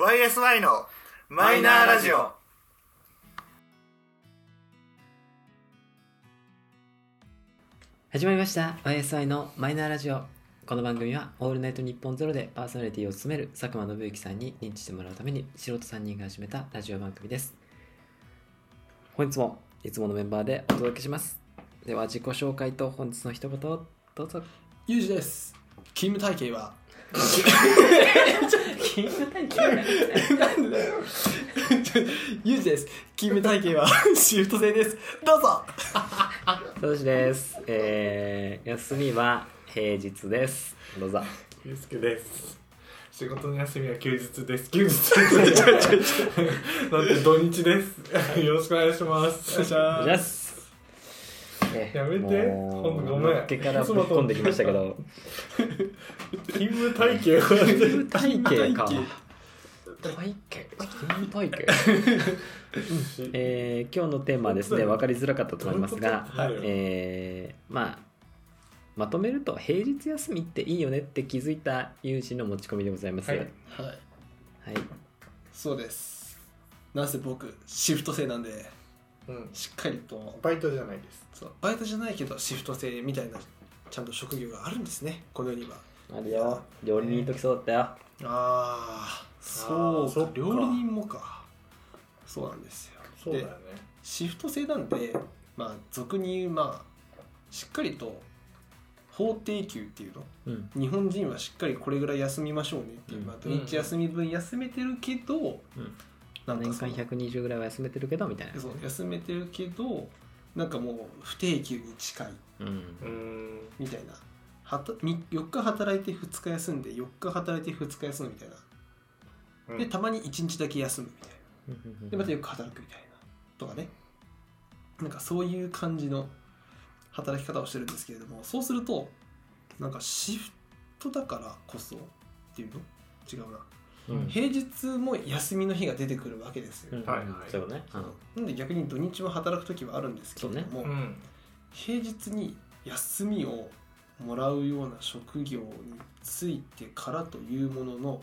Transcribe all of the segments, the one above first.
YSY のマイナーラジオ。始まりました。YSI のマイナーラジオ。この番組は「オールナイトニッポンゼロでパーソナリティを務める佐久間信之さんに認知してもらうために素人3人が始めたラジオ番組です。本日もいつものメンバーでお届けします。では自己紹介と本日の一言をどうぞ。ユージです。勤務体系はキングタイキングなんでだよ。ユージです勤務体系はシフト制です。どうぞ。そうしです。えー、休みは平日です。どうぞ。ゆうすけです。仕事の休みは休日です。休日。なんで土日です。よろしくお願いします。お願いしお願いしまます。えやめて。ほんとごめん。のっけからぶっ込んできましたけど。勤務体系は。勤務体系か。勤体系。勤務体系。えー今日のテーマはですね分かりづらかったと思いますが、はい。えーまあまとめると平日休みっていいよねって気づいた友人の持ち込みでございます。はい。はい、はい。そうです。なぜ僕シフト制なんでうん。しっかりと。バイトじゃないです。そう。バイトじゃないけどシフト制みたいなちゃんと職業があるんですね。この世には。あるよ。料理人時そうだったよ。ああそうそっか。か料理人もか。そうなんですよ。そうだよね。シフト制なんでまあ俗に言うまあしっかりと法定休っていうの？うん。日本人はしっかりこれぐらい休みましょうねっていう、うんまあ、土日休み分休めてるけど、うん年間なんかその120ぐらいは休めてるけどみたいな。そう休めてるけどなんかもう不定休に近い。うん。みたいな。はたみ4日働いて2日休んで4日働いて2日休むみたいな。うん。でたまに1日だけ休むみたいな。でまたよく働くみたいな。とかね。なんかそういう感じの働き方をしてるんですけれどもそうするとなんかシフトだからこそっていうの？違うな。うん平日も休みの日が出てくるわけですよ、うん。はいはい。そうね。うん。なんで逆に土日も働く時はあるんですけれども、うん。平日に休みをもらうような職業についてからというものの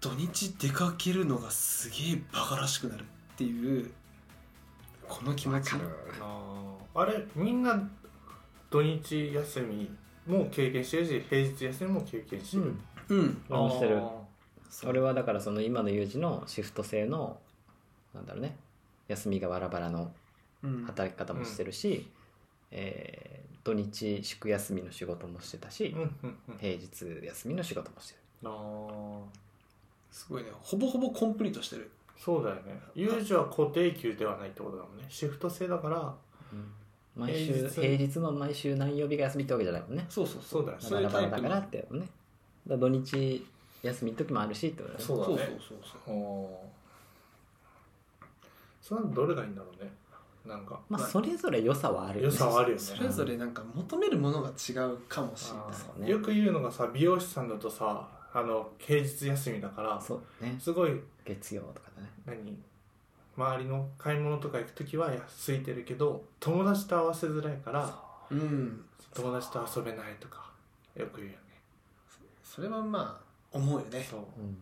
土日出かけるのがすげえバカらしくなるっていうこの気持ち。あれ？みんな土日休みも経験してるし平日休みも経験してる、うん。うん。してる。あ俺はだからその今の有事のシフト制のなんだろうね休みがバラバラのうん。働き方もしてるし、えー土日祝休みの仕事もしてたし、ーうんうんうん。平日休みの仕事もしてる。あー。すごいね。ほぼほぼコンプリートしてる。そうだよね。有事は固定給ではないってことだもんね。シフト制だから毎週平平日日の毎週何曜日が休みってわけじゃないもんね。そうそうそう。だよね。そういうバラバラだからってね。土日休みの時もあるしってことだね。そうだね。そうそうそう。それはどれがいいんだろうね。なんか。まあそれぞれ良さはあるよ良ねさはあるよね。それぞれなんか求めるものが違うかもしれない。よく言うのがさ美容師さんだとさあの平日休みだからそうね。すごい月曜とかだね。何周りの買い物とか行く時は空いてるけど友達と合わせづらいからうん。友達と遊べないとかよく言うよね。それはまあ思うよね。そう。うん。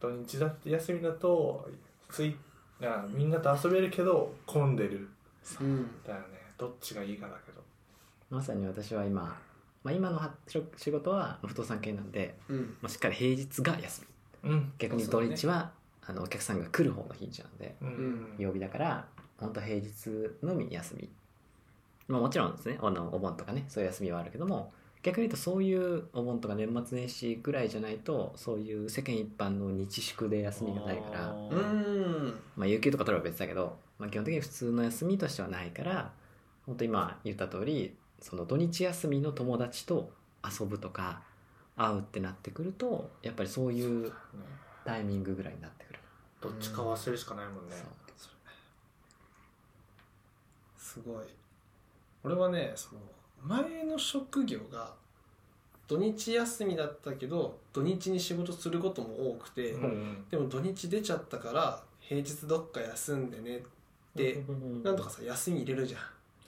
土日だって休みだとついあみんなと遊べるけど混んでる。うん。だよね。どっちがいいかだけど。まさに私は今、まあ、今のは仕事は不動産系なんで、うん。まあ、しっかり平日が休み。うん。逆に土日は、あのお客さんが来る方の日なんでうん。うん曜日だから本当平日のみ休み、まあ、もちろんですね。あのお盆とかねそういう休みはあるけども逆に言うとそういうお盆とか年末年始ぐらいじゃないとそういう世間一般の日祝で休みがないからあうー。んまあ、有給とか取れば別だけど、まあ、基本的に普通の休みとしてはないから本当今言った通りその土日休みの友達と遊ぶとか会うってなってくるとやっぱりそういうね。タイミングぐらいになってくる、どっちか忘れるしかないもんね。すごい。俺はねその前の職業が土日休みだったけど土日に仕事することも多くて、うんでも土日出ちゃったから平日どっか休んでねってなんとかさ休み入れるじゃん。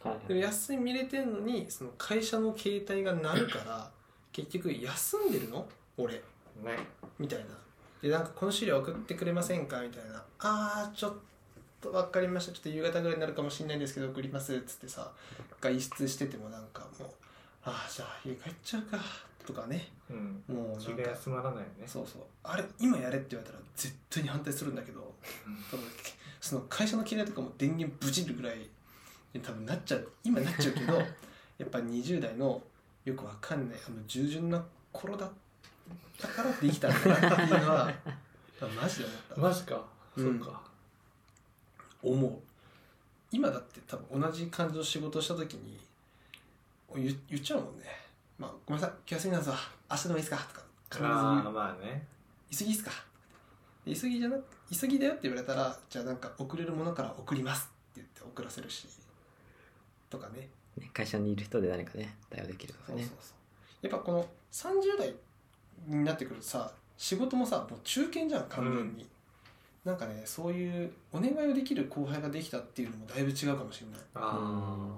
はいでも休み入れてんのにその会社の携帯が鳴るから 結局休んでるの？俺。ね。みたいな。でなんかこの資料送ってくれませんか？みたいな。あーちょっと分かりました。ちょっと夕方ぐらいになるかもしれないんですけど送ります。っつってさ外出しててもなんかああじゃあ家帰っちゃうかとかね。うん。もうなんか。気が休まらないよね。そうそう。あれ今やれって言われたら絶対に反対するんだけど多分その会社の経営とかも電源ブチるぐらいに多分なっちゃう。今なっちゃうけど やっぱ20代のよくわかんないあの従順な頃だったからできたんだなっていうのは マジで思った、マジか、うん。そうか。思う。今だって多分同じ感じの仕事をした時に言言っちゃうもんね「まあ、ごめんなさい。今日休みなんですわ。明日でもいいですか?」とか必ずああまあね。急ぎっすか？で急ぎじゃなく急ぎだよって言われたらじゃあなんか送れるものから送ります。って言って送らせるし。とかね。ね会社にいる人で何かね対応できるとかね。そうそうそう。やっぱこの30代になってくるとさ仕事もさもう中堅じゃん完全に、なんかねそういうお願いをできる後輩ができたっていうのもだいぶ違うかもしれない。あ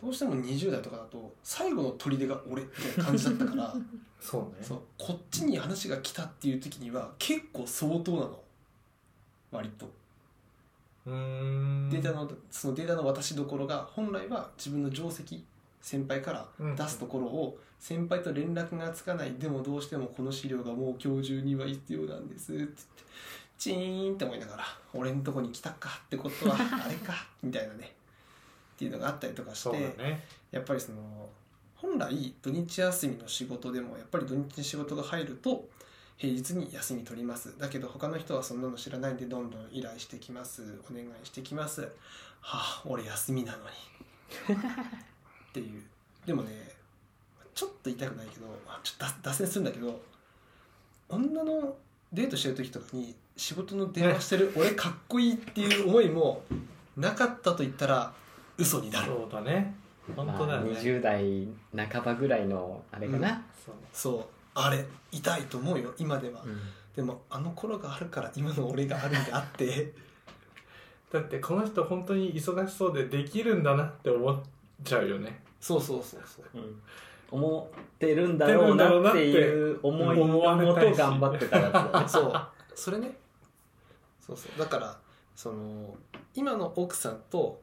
どうしても20代とかだと最後の砦が俺みたいな感じだったからあ そうね。そうこっちに話が来たっていう時には結構相当なの。割と。うーん。データのそのデータの渡しどころが本来は自分の定石先輩から出すところを先輩と連絡がつかないでもどうしてもこの資料がもう今日中には必要なんですって言ってチーンって思いながら俺んとこに来たかってことはあれかみたいなねっていうのがあったりとかしてね。やっぱりその本来土日休みの仕事でもやっぱり土日に仕事が入ると平日に休み取ります。だけど他の人はそんなの知らないんでどんどん依頼してきます。お願いしてきます。はあ俺休みなのに。っていう。でもねちょっと言いたくないけどあちょっと脱脱線するんだけど女のデートしてる時とかに仕事の電話してる俺かっこいいっていう思いもなかったと言ったら嘘になる。そうだね。本当だよね、まあ、20代半ばぐらいのあれかな、そう。そう。あれ痛いと思うよ今では、うん。でもあの頃があるから今の俺があるんであって。だってこの人本当に忙しそうでできるんだなって思っちゃうよね。そうそうそうそう。うん。思ってるんだろうなっていう思いのもと頑張ってたやね。そう。それね。そうそう。だからその今の奥さんと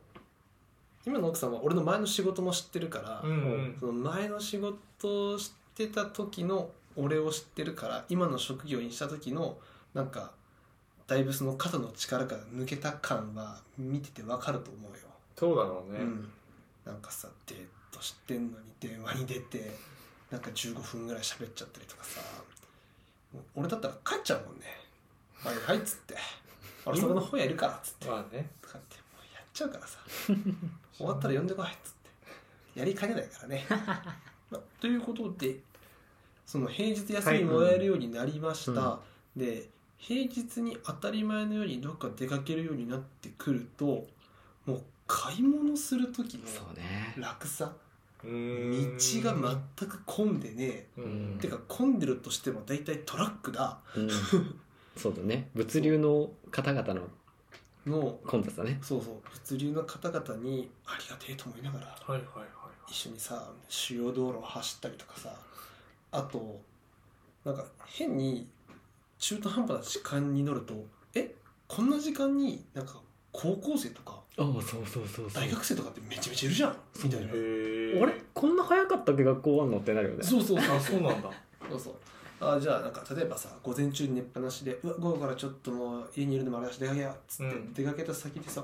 今の奥さんは俺の前の仕事も知ってるから、うんうん。その前の仕事をしてた時の俺を知ってるから今の職業にした時のなんかだいぶその肩の力から抜けた感は見ててわかると思うよ、そうだろうね、うん、なんかさデートしてんのに電話に出てなんか15分ぐらい喋っちゃったりとかさもう俺だったら帰っちゃうもんね「はいはい」っつって「俺そこの本屋いるから」っつって。まあね。とかってちゃうからさ。終わったら呼んでこいっつって。やりかねないからね、まあということでその平日休みもらえるようになりました、はで平日に当たり前のようにどっか出かけるようになってくるともう買い物する時のそうね。楽さう道が全く混んでねううんん。てか混んでるとしても大体トラックだ。うん。そうだね。物流の方々のの混雑だね。そうそう。物流の方々にありがてえと思いながらはいはいはい一緒にさ主要道路を走ったりとかさあとなんか変に中途半端な時間に乗るとえこんな時間になんか高校生とかああそうそうそう。大学生とかってめちゃめちゃいるじゃんみたいな。あれ？こんな早かったっけ？学校終わんの？ってなるよね。そうそうそう。あそうなんだ。そうそうあじゃあなんか例えばさ午前中に寝っぱなしでうわ午後からちょっともう家にいるのもあれだし出かけようっつって、うん。出かけた先でさ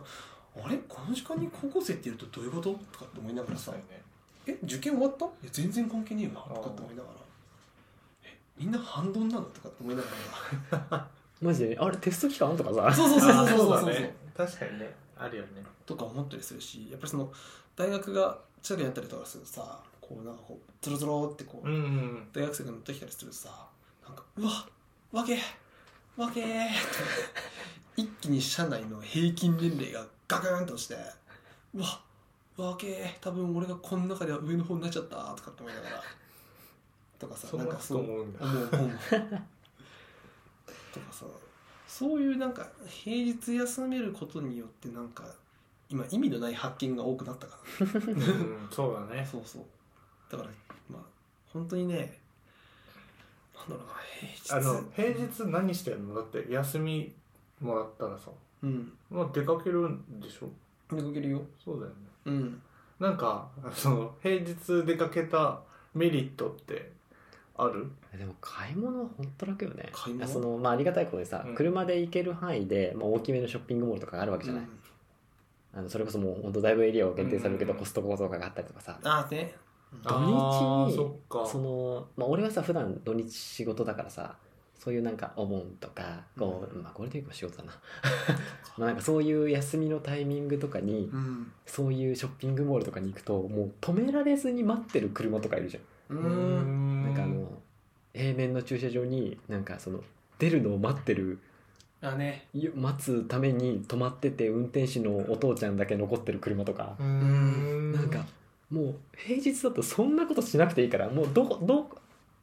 あれ？この時間に高校生っているとどういうこと？とかって思いながらさね。え受験終わった？いや全然関係ねえよなとかって思いながら。えみんな反動なのとかって思いながら。マジで？あれテスト期間とかさ。そうそうそうそうそう。そうそうね。確かにね。あるよね。とか思ったりするしやっぱりその大学が近くにあったりとかするとさこうなんかこうゾロゾロってこう、うんうん。大学生が乗ってきたりするとさうわわけわけ。ーって一気に社内の平均年齢がガクンとしてうわわけ。ー多分俺がこの中では上の方になっちゃった。とかって思いながら。とかさそんなこと思うんだ。思う思う。とかさそういうなんか平日休めることによってなんか今意味のない発見が多くなったかうんそうだらね。そうそう。だからまあ本当にねだろうな平日。あの平日何してんの？だって休みもらったらさうん。まあ出かけるんでしょ？出かけるよ。そうだよね。うん。なんかその平日出かけたメリットってある？でも買い物は本当楽よね。買い物？その、まあ、ありがたいことでさ、うん。車で行ける範囲で、まあ、大きめのショッピングモールとかがあるわけじゃない、あのそれこそもう本当だいぶエリアを限定されるけど、うんコストコとかがあったりとかさ。ああね土日にその、まあ、俺はさ普段土日仕事だからさそういうなんかお盆とかこう、まあ、ゴールデンウィークは仕事だな。まあなんかそういう休みのタイミングとかにうん。そういうショッピングモールとかに行くともう止められずに待ってる車とかいるじゃん。ううん。んなんかあの平面の駐車場になんかその出るのを待ってるあね。よ待つために止まってて運転手のお父ちゃんだけ残ってる車とか。ん。なんかもう平日だとそんなことしなくていいからもうどこどこ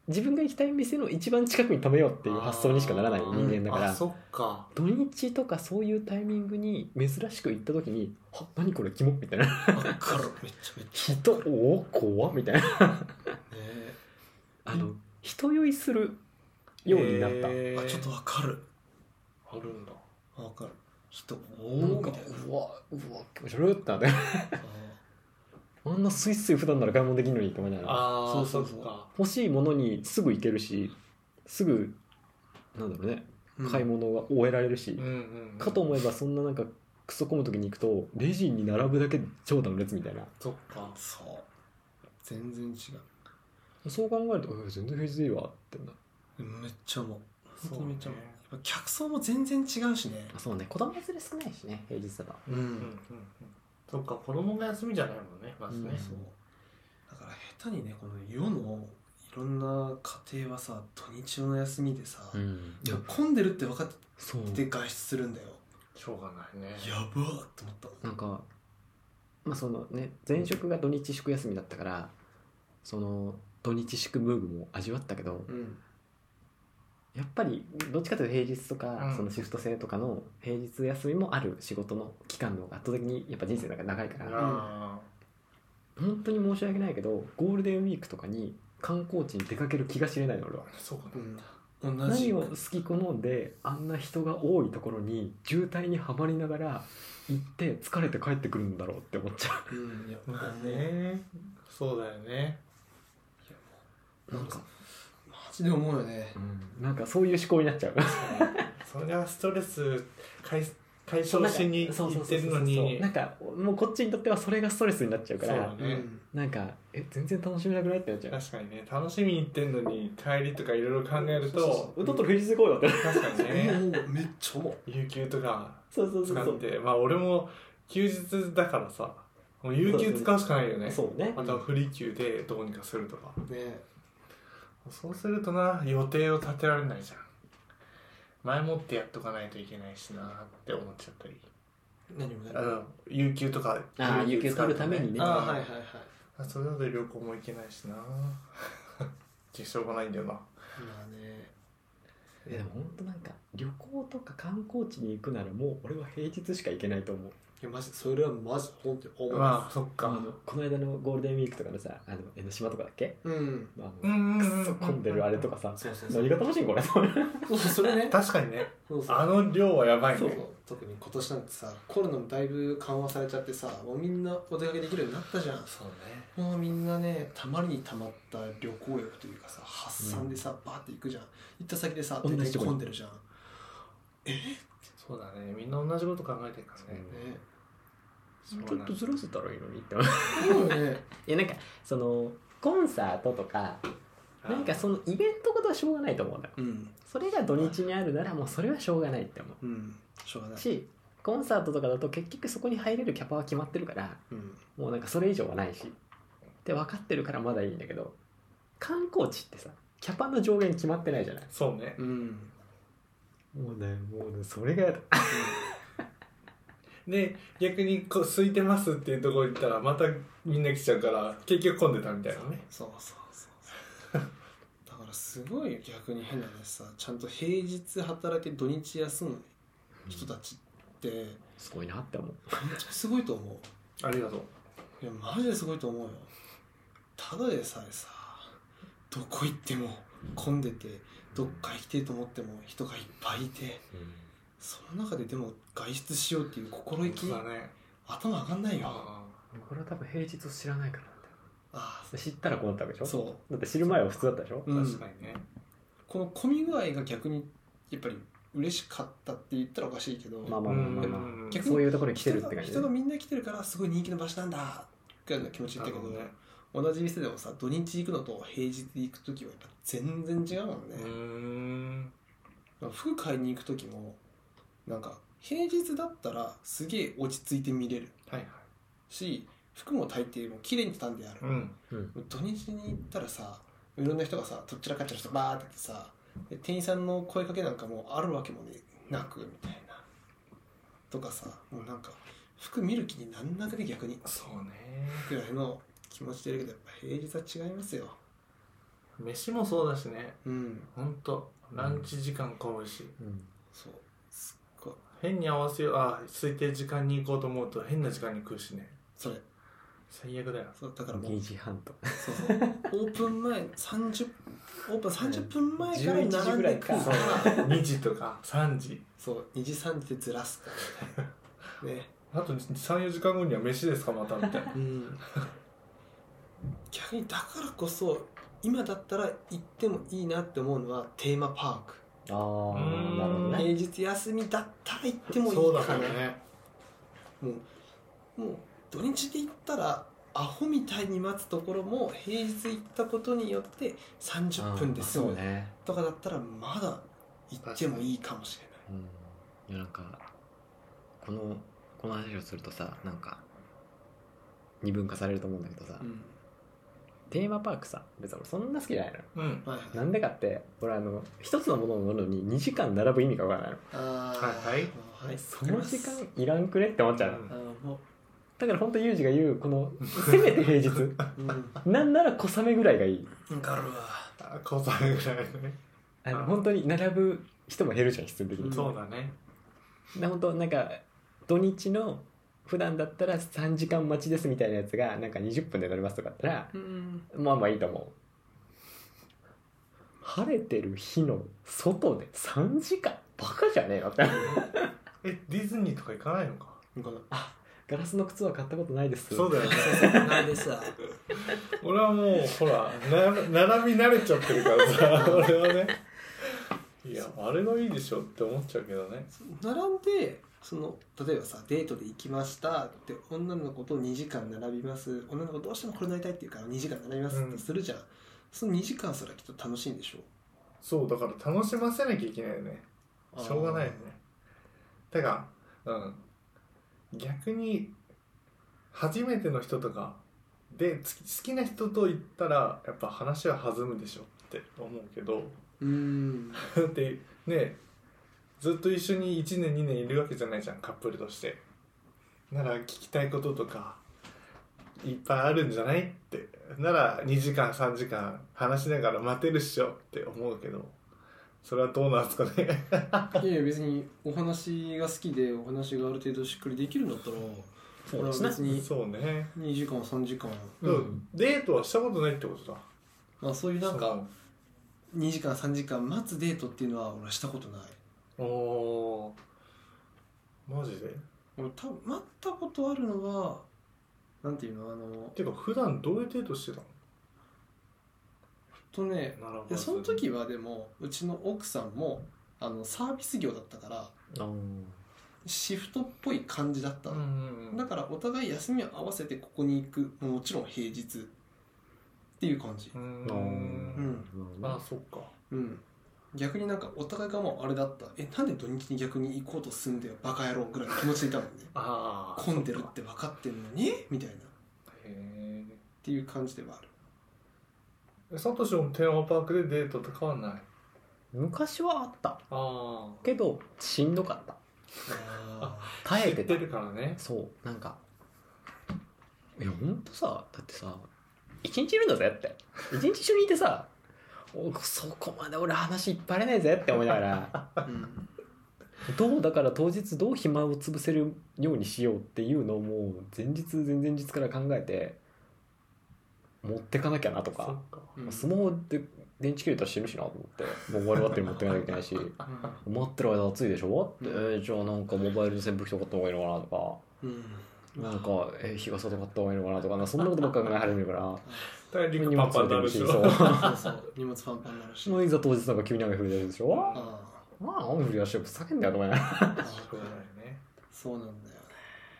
自分が行きたい店の一番近くに止めようっていう発想にしかならない人間だからあそっか。土日とかそういうタイミングに珍しく行った時に「は何これキモ」みたいな。わかる。めっちゃめっ「ちゃ。人おお怖っ」みたいな。ねあの人酔いするようになった、へーあちょっとわかる。あるんだ。わかる。人おおみたいな。うわうわ気持ち悪いってなってああんなスイスイ普段なら買い物できるのにって思いながら。ああそうそう。そう欲しいものにすぐ行けるしすぐなんだろうね。ー買い物が終えられるし、うんうんかと思えばそんななんかクソ混む時に行くとレジに並ぶだけで長蛇の列みたいな。そっか。そう。全然違そう考えるとえ全然平日でいいわってな。うめっちゃ思う。そう本当にめっちゃ思うやっぱ客層も全然違うしね。あそうね。子供連れ少ないしね平日だと。ううんうんうんそっか子供が休みじゃないもんねまずね、うんそう。だから下手にねこの世のいろんな家庭はさ土日の休みでさ、ん。いや混んでるって分かっそう。て外出するんだよ、しょうがないね。やばーって思った。なんかまあそのね前職が土日祝休みだったからその土日祝ムーブも味わったけどうんやっぱりどっちかというと平日とか、うん。そのシフト制とかの平日休みもある仕事の期間の方が圧倒的にやっぱ人生の中で長いから、あ本当に申し訳ないけどゴールデンウィークとかに観光地に出かける気が知れないの俺は。あそうかうん。同じ。何を好き好んであんな人が多いところに渋滞にはまりながら行って疲れて帰ってくるんだろうって思っちゃう。ん。いやまあね。そうだよね。うなんか、マジで思うよね。うん、なんかそういう思考になっちゃう。それはストレス解解消しにそう行ってるのに。なんかもうこっちにとってはそれがストレスになっちゃうから。そうだねうん。なんかえ全然楽しめなくない？ってなっちゃう。確かにね。楽しみに行ってんのに帰りとかいろいろ考えるそうそうとそう。だったら平日で行こうよって確かにね。もうめっちゃ。思う有給とかそうそうそう使そう。ってまあ俺も休日だからさ。もう有給使うしかないよね。そうね。あとはフリ休でどうにかするとか。ねそうするとな予定を立てられないじゃん。前もってやっとかないといけないしなって思っちゃったり。何もあの有給とかあー有給取るためにね。ああはいはいはい。あそれだと旅行も行けないしな。しょうがないんだよな。まあね。いやでも本当なんか旅行とか観光地に行くならもう俺は平日しか行けないと思う。いやマジそれはマジ本当に思う。まあそっか。あのこの間のゴールデンウィークとかのさあの江ノ島とかだっけ？うん。あのうんうんうんうん。くっそ混んでるあれとかさ。そうそうそう。何が楽しいんこれ？そうそれね。確かにね。そうそう。あの量はやばいね。そうそう。特に今年なんてさコロナもだいぶ緩和されちゃってさもうみんなお出かけできるようになったじゃん。そうね。もうみんなねたまりにたまった旅行欲というかさ発散でさ、バーって行くじゃん。行った先でさ同じとこに。混んでるじゃんそうだね。みんな同じこと考えてるからね。ね。ちょっとずらせたらいいのにって。そうよね。いやなんかそのコンサートとかなんかそのイベントことはしょうがないと思うんだよ。うん。それが土日にあるならもうそれはしょうがないって思う。ん。しょうがない。うしコンサートとかだと結局そこに入れるキャパは決まってるからうん。もうなんかそれ以上はないし。って分かってるからまだいいんだけど観光地ってさキャパの上限決まってないじゃない。そうね。うんもうねもうねそれがやだ。で逆にこう空いてますっていうところ行ったらまたみんな来ちゃうから結局混んでたみたいなね。そうそうそうそう。だからすごいよ逆に変な話さちゃんと平日働いて土日休む人たちってすごいなって思う。本当にすごいと思う。ありがとう。いやマジですごいと思うよ。ただでさえさどこ行っても混んでてどっか行きてえと思っても人がいっぱいいてその中ででも外出しようっていう心意気ね。頭上がんないよ。あこれは多分平日を知らないからなんだよ。あ知ったらこうなったわけでしょ？そだって知る前は普通だったでしょ？う、うん、確かにね。この混み具合が逆にやっぱり嬉しかったって言ったらおかしいけど、まあまあまあまあまあ。うん。逆にそういうところに来てるって感じ人が人がみんな来てるからすごい人気の場所なんだぐらいの気持ちだったけどね同じ店でもさ土日行くのと平日行く時はやっぱ全然違うもんね、ん。服買いに行く時もなんか平日だったらすげえ落ち着いて見れるはいはい。し服も大抵もう綺麗に畳んである、うん。うん。土日に行ったらさいろんな人がさどちらかっちゃう人バーって来てさで店員さんの声かけなんかもあるわけもねなくみたいな。とかさもうなんか服見る気になんなくて逆に。そうね。ぐらいの気持ちでいるけどやっぱ平日は違いますよ。飯もそうだしね。うん。ほんとランチ時間混むし。うん。そう。すっごい。変に合わせようあ空いてる時間に行こうと思うと変な時間に食うしね。それ。最悪だよ。そうだからもう。2時半と。そうそう。オープン前30オープン30分前から11時並んぐらいか。でくるそう。2時とか3時。そう2時3時でずらすから ね。あと34時間後には飯ですかまたみたいな。うん逆にだからこそ今だったら行ってもいいなって思うのはテーマパーク。ああうんなるほどね。平日休みだったら行ってもいいそうだかな、からね。もうもう土日で行ったらアホみたいに待つところも平日行ったことによって30分で済むそうね。とかだったらまだ行ってもいいかもしれない。うん。いやなんかこのこの話をするとさなんか二分化されると思うんだけどさ、うんテーマパークさ別に俺そんな好きじゃないのよ。うん。はいはい。なんでかって俺あの一つのものを乗るのに2時間並ぶ意味がわからないの。あー。はいはい。はい。その時間いらんくねって思っちゃうの、うん。あーもだから本当ユージが言うこのせめて平日。ううん。なんなら小雨ぐらいがいい。分かるわ。あ小雨ぐらいね。あのあ本当に並ぶ人も減るじゃん必然的に、うん。そうだね。で本当なんか土日の普段だったら3時間待ちですみたいなやつがなんか20分で乗れますとかだったらうんまあまあいいと思う。晴れてる日の外で3時間バカじゃねえの？って。えディズニーとか行かないのか？この。ガラスの靴は買ったことないです。そうだよね。なんでさ俺はもうほらな並び慣れちゃってるからさ。俺はね。いやあれがいいでしょって思っちゃうけどね。並んでその例えばさデートで行きましたって女の子と2時間並びます。女の子どうしてもこれ乗りたいって言うから2時間並びますってするじゃん、その2時間すらきっと楽しいんでしょ？そうだから楽しませなきゃいけないよね。しょうがないよね。てかうん。逆に初めての人とかでつ好きな人と行ったらやっぱ話は弾むでしょって思うけど。うん。だ ってねずっと一緒に1年2年いるわけじゃないじゃんカップルとして。なら聞きたいこととかいっぱいあるんじゃないって。なら2時間3時間話しながら待てるっしょって思うけど。それはどうなんですかね。いやいや別にお話が好きでお話がある程度しっかりできるんだったらそうですね。別にそうね、2時間3時間。うん、デートはしたことないってことだ。まあそういうなんか2時間3時間待つデートっていうのは俺はしたことないおー。マジで？俺多分待ったことあるのはなんていうのあのてか普段どういうデートしてたとねのなるほいやその時はでもうちの奥さんもあのサービス業だったからシフトっぽい感じだっただからお互い休みを合わせてここに行くもちろん平日っていう感じ。うーうん。んあそっか。うん逆になんかお互いがもうあれだった。えなんで土日に逆に行こうとすんだよバカ野郎ぐらいの気持ちでいたもんねああ混んでるって分かってんのに？みたいな。っへていう感じではある。えサトシもテーマパークでデートとかはない？昔はあった。ああけどしんどかった。耐えてた。知ってるからね。そう。なんかいやほんとさだってさ一日いるんだぜって。一日一緒にいてさおそこまで俺話いっぱいあれねえぜって思いながら。うん。どうだから当日どう暇を潰せるようにしようっていうのをもう前日前々日から考えて持ってかなきゃなとか。か。うん。相撲で電池切れたら死ぬしなと思ってモバイルバッテリー持ってかなきゃいけないし。待ってる間暑いでしょ？って、うん。えーじゃあなんかモバイル扇風機とか買った方がいいのかなとうん。かなんか、えー日傘とか買った方がいいのかなとかそんなことばっか考え始めるから。だからリュックパンパンになるでしょ そう荷物パンパンになるし。いざ当日なんか急に雨降り出るでしょ？あまあ雨降り出してふざけんだよと思いながらあそうだよねそうなんだよ。ね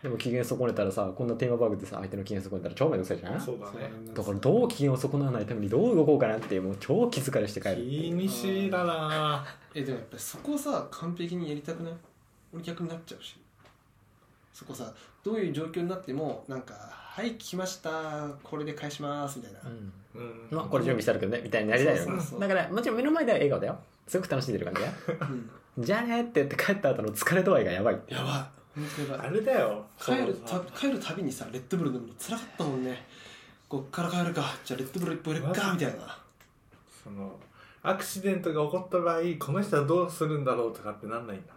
でも機嫌損ねたらさこんなテーマパークでさ相手の機嫌損ねたら超めんどくさいじゃん？そうだね。だからどう機嫌を損なわないためにどう動こうかなっていうもう超気疲れして帰る気にしだな。えでもやっぱりそこをさ完璧にやりたくない？俺逆になっちゃうしそこさどういう状況になってもなんか「はい来ましたこれで返します」みたいな、うん。うん。まあこれ準備してあるけどねみたいになりたいよそうそうそう。だからもちろん目の前では笑顔だよ。すごく楽しんでる感じだよ。うん、じゃあねって言って帰った後の疲れ度合いがやばいって。やばい。あれだよ。帰るた帰るたびにさレッドブル飲むの辛かったもんね。こっから帰るか。じゃあレッドブル一本入れっかみたいな。そのアクシデントが起こった場合この人はどうするんだろうとかってなんないんだ。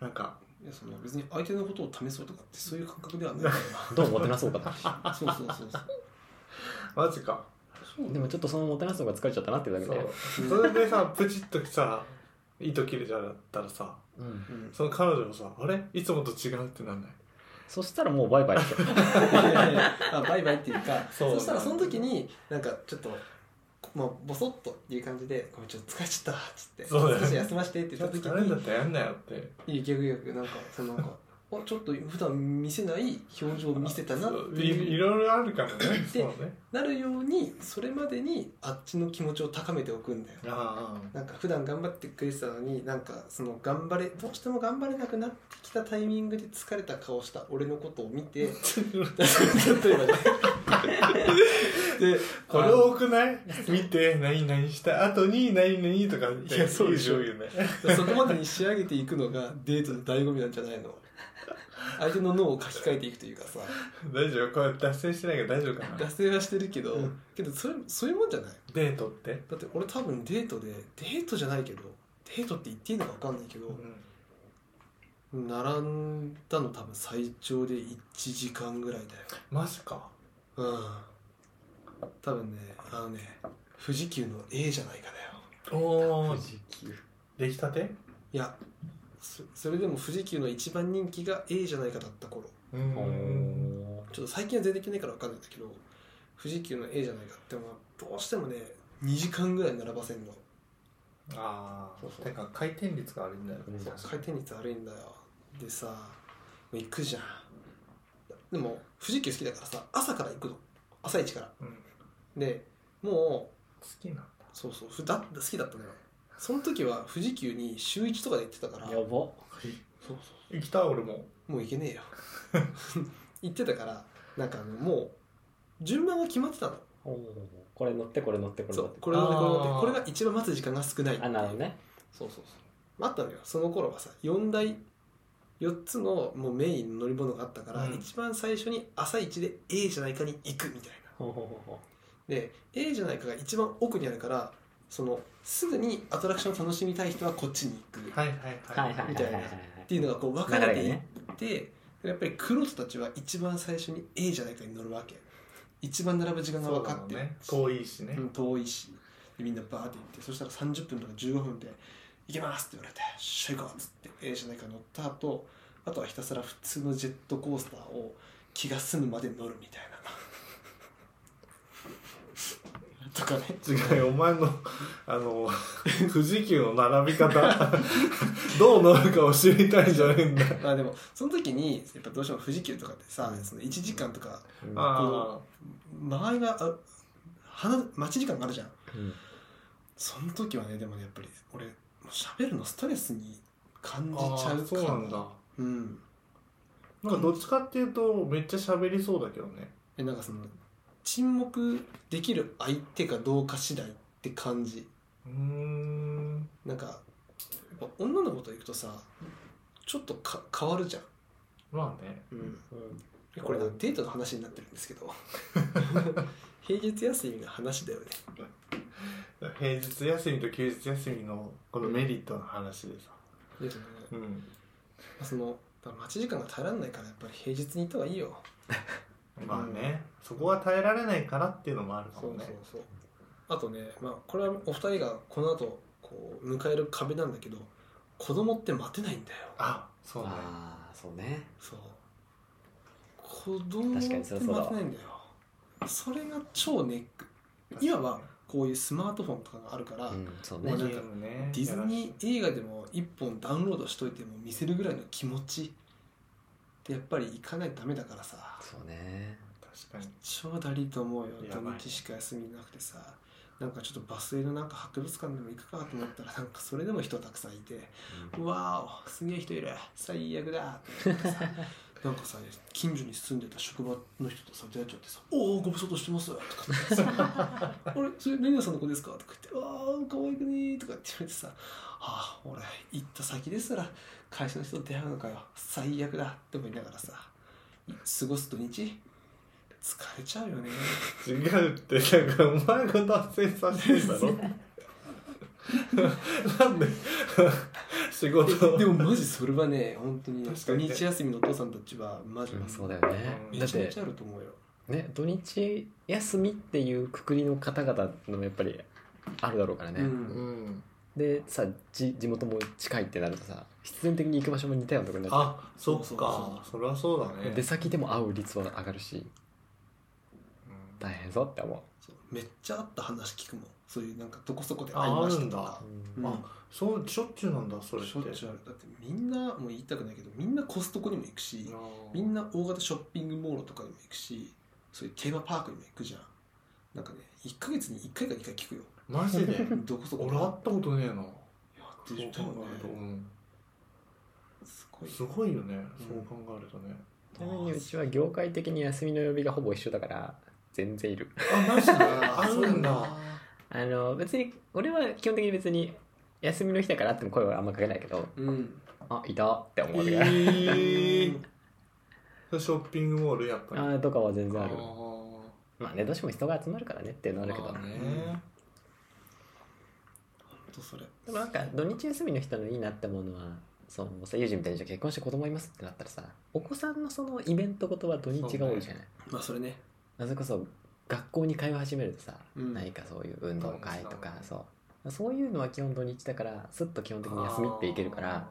なんかいやその別に相手のことを試そうとかってそういう感覚ではない。か どうもてなそうかなら そうそうそうそう。マジか。そう。でもちょっとそのもてなすのが疲れちゃったなっていうだけそでう。それでさプチッとさ糸切れちゃったらさうん。うんその彼女もさあれ？いつもと違うってなんない？そしたらもうバイバイって いやいやあバイバイっていうかそう。そしたらその時になんかちょっとまあボソッとっていう感じで「ごめんちょっと疲れちゃった」っつってそうだよね。少し休ませて」って言った時疲れんだっにたらやんなよっていや逆逆なんかそのなんかあちょっと普段見せない表情を見せたなっていろいろあるからね。でそうね。なるようにそれまでにあっちの気持ちを高めておくんだよ。あなんか普段頑張ってくれてたのになんかその頑張れどうしても頑張れなくなってきたタイミングで疲れた顔した俺のことを見て例えばねでこれ多くない？見て何々した後に何々とかっていやそうでしょ。言うよね。あそこまでに仕上げていくのがデートの醍醐味なんじゃないの？相手の脳を書き換えていくというかさ。大丈夫？これ脱線してないけど大丈夫かな？脱線はしてるけど、うん。けどそれそういうもんじゃない？デートって？だって俺多分デートでデートじゃないけどデートって言っていいのか分かんないけど、並んだの多分最長で1時間ぐらいだよ。マジかうん。多分ねあのね富士急の A じゃないかだよ。おお富士急。出来たて？いやそそれでも富士急の一番人気が A じゃないかだった頃。うおん。ーちょっと最近は全然行ってないから分かんないんだけど富士急の A じゃないかってもどうしてもね2時間ぐらい並ばせんの。ああそうそう。てか回転率が悪いんだよ。ねうん回転率悪いんだよ。でさもう行くじゃんでも富士急好きだからさ朝から行くの。朝一から。うん。好でもうきなんだ。そうそう。ふだ好きだったのよ。その時は富士急に週1とかで行ってたから。やば。そうそ行きたい俺も。うもう行けねえよ。行ってたからなんかあのもう順番が決まってたの。おーこれ乗ってこれ乗ってこれそ乗って。うこれ乗ってこれ乗ってあー。これが一番待つ時間が少ないっていう。あなるほどね。そうそうそう。あったのよ。その頃はさ4台4つのもうメインの乗り物があったから、うん。一番最初に朝一で A じゃないかに行くみたいな。ほうほうほうほで A じゃないかが一番奥にあるからそのすぐにアトラクションを楽しみたい人はこっちに行く。はいはいはい。うはいはいはい。みたいな。はいはいっていうのがこう分かれていっ流れがねて、やっぱりクロスたちは一番最初に A じゃないかに乗るわけ。一番並ぶ時間が分かって。ね。遠いしね。うん遠いし。でみんなバーって行ってそしたら30分とか15分で「行けます」って言われて「シェイコー」っつってゃないか乗った後あとはひたすら普通のジェットコースターを気が済むまで乗るみたいな。とかね。違うよお前のあの富士急の並び方 どう乗るかを知りたいんじゃねえんだ。よまあでもその時にやっぱどうしても富士急とかってさ、うんその1時間とか間合いがあ花待ち時間があるじゃん。うん。その時はねでもねやっぱり俺喋るのストレスに感じあちゃうーそうなんだ。うん。なんかどっちかっていうとめっちゃ喋りそうだけどね。えなんかその沈黙できる相手かどうか次第って感じ。うーん。なんかやっぱ女の子と行くとさちょっとか変わるじゃん、まあね。うん、うん。これデートの話になってるんですけど。平日休みの話だよね平日休みと休日休みのこのメリットの話でさでそのね。うん。その待ち時間が耐えられないからやっぱり平日に行った方がいいよ。まあねそこは耐えられないからっていうのもあるかそうもね。そうそうあとね、まあ、これはお二人がこの後こう迎える壁なんだけど子供って待てないんだよ。あそうね。ああそうね。そう。子供って確かに待てないんだよ。それが超ネック。今はこういうスマートフォンとかがあるから、うんそうね。もうなんかディズニー映画でも一本ダウンロードしといても見せるぐらいの気持ちってやっぱり行かないとダメだからさ。そうね。確かに。超だりと思うよ。土日しか休みなくてさ。なんかちょっとバス停のなんか博物館でも行くかと思ったらなんかそれでも人たくさんいてうわおすげえ人いる。最悪だって思ってさなんかさ近所に住んでた職場の人とさ出会っちゃってさ「おおご無沙汰してます」とかってさ「あれそれ何々さんの子ですか?」とか言って「ああ可愛くね」とかって言われてさ「ああ俺行った先ですら会社の人と出会うのかよ。最悪だ」って思いながらさ過ごす土日疲れちゃうよね。違うってなんかお前が脱線させてんだろ？なんで仕事。をでもマジそれはね本当に土日休みのお父さんたちはマジうん。そうだだよね。うんだってめちゃめちゃあると思うよ。ね土日休みっていうくくりの方々のやっぱりあるだろうからね、うん。うん。でさ地地元も近いってなるとさ必然的に行く場所も似たようなところになっあそっそうそうか。そりゃそうだね。て出先でも会う率は上がるしうん。大変そうって思そう。めっちゃあった話聞くもんそういうなんかどこそこであ会いましたあるんだ。とかう、うん。あそうしょっちゅうなんだそれって。しょっちゅうあるだ。ってみんなもう言いたくないけどみんなコストコにも行くしみんな大型ショッピングモールとかにも行くしそういうテーマパークにも行くじゃん。なんかね1ヶ月に1回か2回聞くよ。マジで？どこそこ俺会ったことねえな。やってるそうよね考えると、うん、すごい。すごいよね、うん。そう考えるとね。ちなみにうちは業界的に休みの曜日がほぼ一緒だから全然いる。あマジで？ああるんだあの別に俺は基本的に別に休みの日だからあっても声はあんまかけないけどうん。あいた？って思うえわけだ、ー、ショッピングモールやっぱり。あーとかは全然ある。ー。まあねどうしても人が集まるからねっていうのはあるけど、まあね。ほんとそれ。でもなんか土日休みの人のいいなって思うのはそうさユージみたいにじゃあ結婚して子供いますってなったらさお子さんのそのイベントごとは土日が多いじゃない、まあそれね。なぜこそ学校に通い始めるとさ、うん。何かそういう運動会とかそうそう。いうのは基本土日だからすっと基本的に休みっていけるから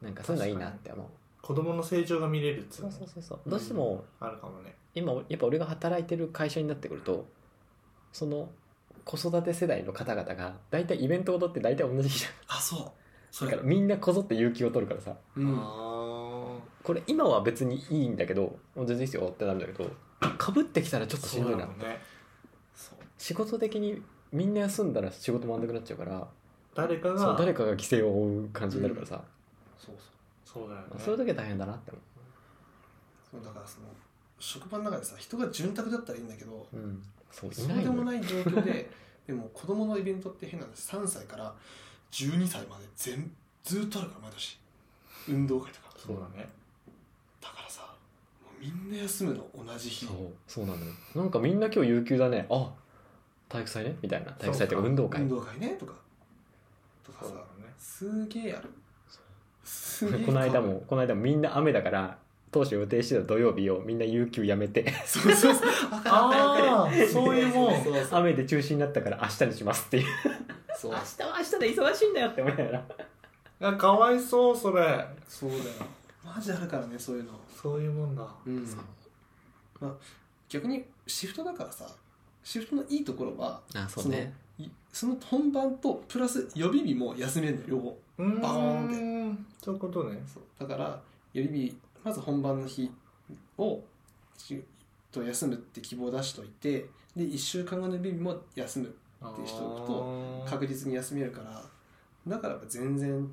なんかそういうのはいいなって思う。子供の成長が見れるっつうそうのそうそうそう。どうしてもあるかもね。今やっぱ俺が働いてる会社になってくるとその子育て世代の方々が大体イベントごとって大体同じ日じゃあそう。そだからみんなこぞって有給を取るからさ。うん。あこれ今は別にいいんだけどもう全然いいですよってなるんだけどかぶってきたらちょっとしんどいな。ね。そう。仕事的にみんな休んだら仕事回んなくなっちゃうから。誰かがそう誰かが規制を負う感じになるからさ、そうそう。だよね。そういう時は大変だなって思そうだからその職場の中でさ人が潤沢だったらいいんだけどう、うん、そうそうでもない状況で でも子供のイベントって変なんです。3歳から12歳まで全ずっとあるから毎年。運動会とか。そうだねみんな休むの同じ日。そう。そうなのよ。なんかみんな今日有給だね。あ体育祭ね。みたいな。体育祭っていうか運動会。運動会ね。とか。とかさ。すげえある。すげえこの間もこの間もみんな雨だから当初予定してた土曜日をみんな有給やめて。そうそうそう。ああ そういうもん。雨で中止になったから明日にしますっていう。そう。明日は明日で忙しいんだよって思いながら。あかわいそうそれ。そうだよマジあるからねそういうの。そういうもんだ。うん。まあ逆にシフトだからさシフトのいいところはあそうね。そのいその本番とプラス予備日も休めるの両方。うーんバーンって。そういうことね。そう。だから予備日まず本番の日をしと休むって希望を出しといてで1週間後の予備日も休むってしておくと確実に休めるからだから全然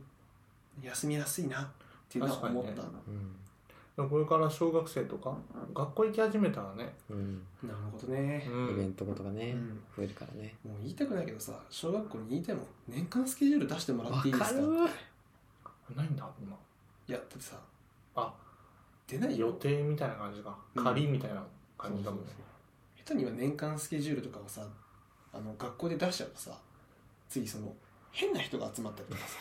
休みやすいなっていうのは思った、確かうん。これから小学生とか学校行き始めたらね、うん。なるほどね、うイベントごとがね、うん。増えるからね。もう言いたくないけどさ小学校に言いたいもん年間スケジュール出してもらっていいですか？わかるないんだ今？いやだってさあ。出ないよ。予定みたいな感じか。うん。仮みたいな感じだもんね。下手には年間スケジュールとかをさあの学校で出しちゃうとさ次その変な人が集まったりとかさ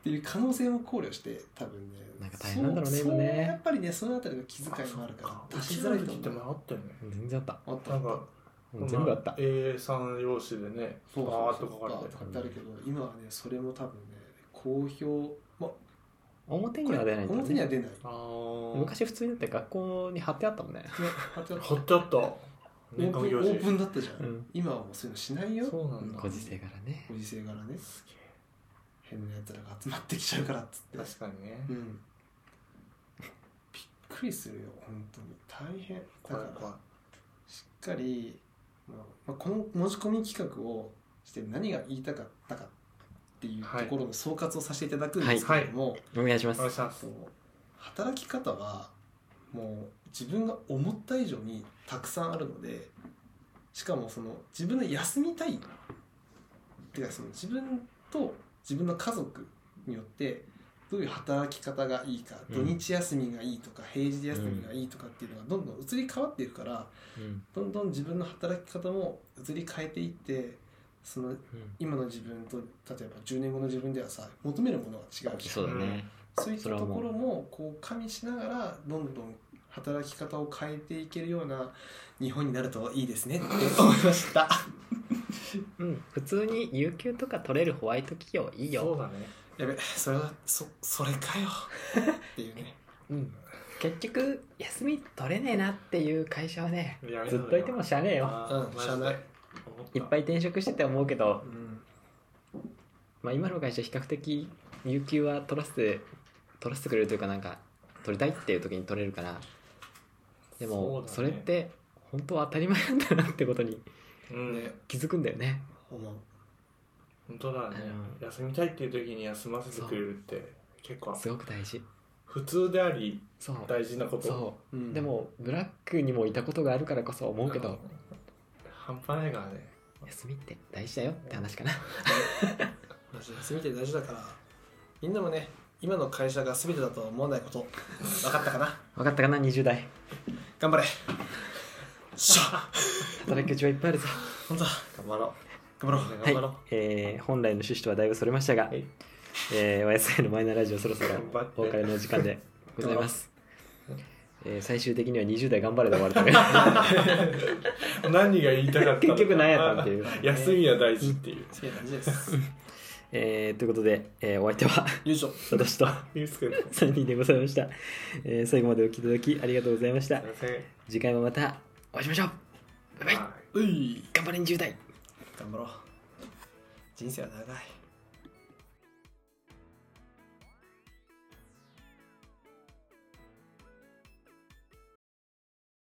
っていう可能性も考慮して多分ねなんか大変なんだろうね今ね。やっぱりねそのあたりの気遣いもあるからう出しちづらいと思って迷ったよね。全然あった。あった。なんか全部あった、A3 用紙でねバーそうそうッと書かれてあるけど今はねそれも多分ね公表まあ表には出ないね。表には出ない。昔普通にだって学校に貼ってあったもんね。貼ってあった。貼ってあった。オープンオ年間行事ープンだったじゃん、うん。今はもうそういうのしないよ。そうなんだ。ご時世柄ね。ご時世柄ね。すげ変なやつらが集まってきちゃうからっつって。え確かにね。うん。びっくりするよ本当に。大変。だからしっかり、まあまあ、この持ち込み企画をして何が言いたかったかっていうところの総括をさせていただくんですけれども、お願いします。お願いします。働き方はもう自分が思った以上にたくさんあるのでしかもその自分の休みたいっていうかその自分と自分の家族によってどういう働き方がいいか、うん。土日休みがいいとか平日休みがいいとかっていうのがどんどん移り変わっていくからうん。どんどん自分の働き方も移り変えていってそのうん。今の自分と例えば10年後の自分ではさ求めるものが違うしそうだね。そういったところもこう加味しながらどんどん働き方を変えていけるような日本になるといいですねって思いましたうん。普通に有給とか取れるホワイト企業いいよ。そうだね。やべそれはそそれかよ。っていうね。うん。結局休み取れねえなっていう会社はねやめろずっといてもしゃあねえよ。あーうんマジで。しゃあない。思った。いっぱい転職してて思うけど、うん。まあ、今の会社比較的有給は取らせて取らせてくれるというかなんか取りたいっていう時に取れるからでもそ,、そうだね。れって本当は当たり前なんだなってことにうんね気づくんだよね。思う。本当だね。う休みたいっていう時に休ませてくれるって結構。すごく大事。普通でありそう。大事なこと？そう、うん。でもブラックにもいたことがあるからこそ思うけど、半端ないからね。休みって大事だよって話かな。マジで休みって大事だからみんなもね今の会社が全てだとは思わないこと分かったかな？分かったかな？20代。頑張れしゃ働き口はいっぱいあるぞ。本当だ。頑張ろ頑張ろう。うはい。頑張ろう、えー本来の趣旨とはだいぶそれましたが、はい。えー、YSI のマイナーラジオそろそろお別れの時間でございます、えー最終的には20代頑張れで終わるため結何が言いたかったのか。局何やったんっていう、休みは大事っていう。好きな感じです。えーということで、えーお相手は私といいですけどす3人でございました、えー最後までお聞きいただきありがとうございました。次回もまたお会いしましょう。バイバイ。頑張れ20代頑張ろう。人生は長い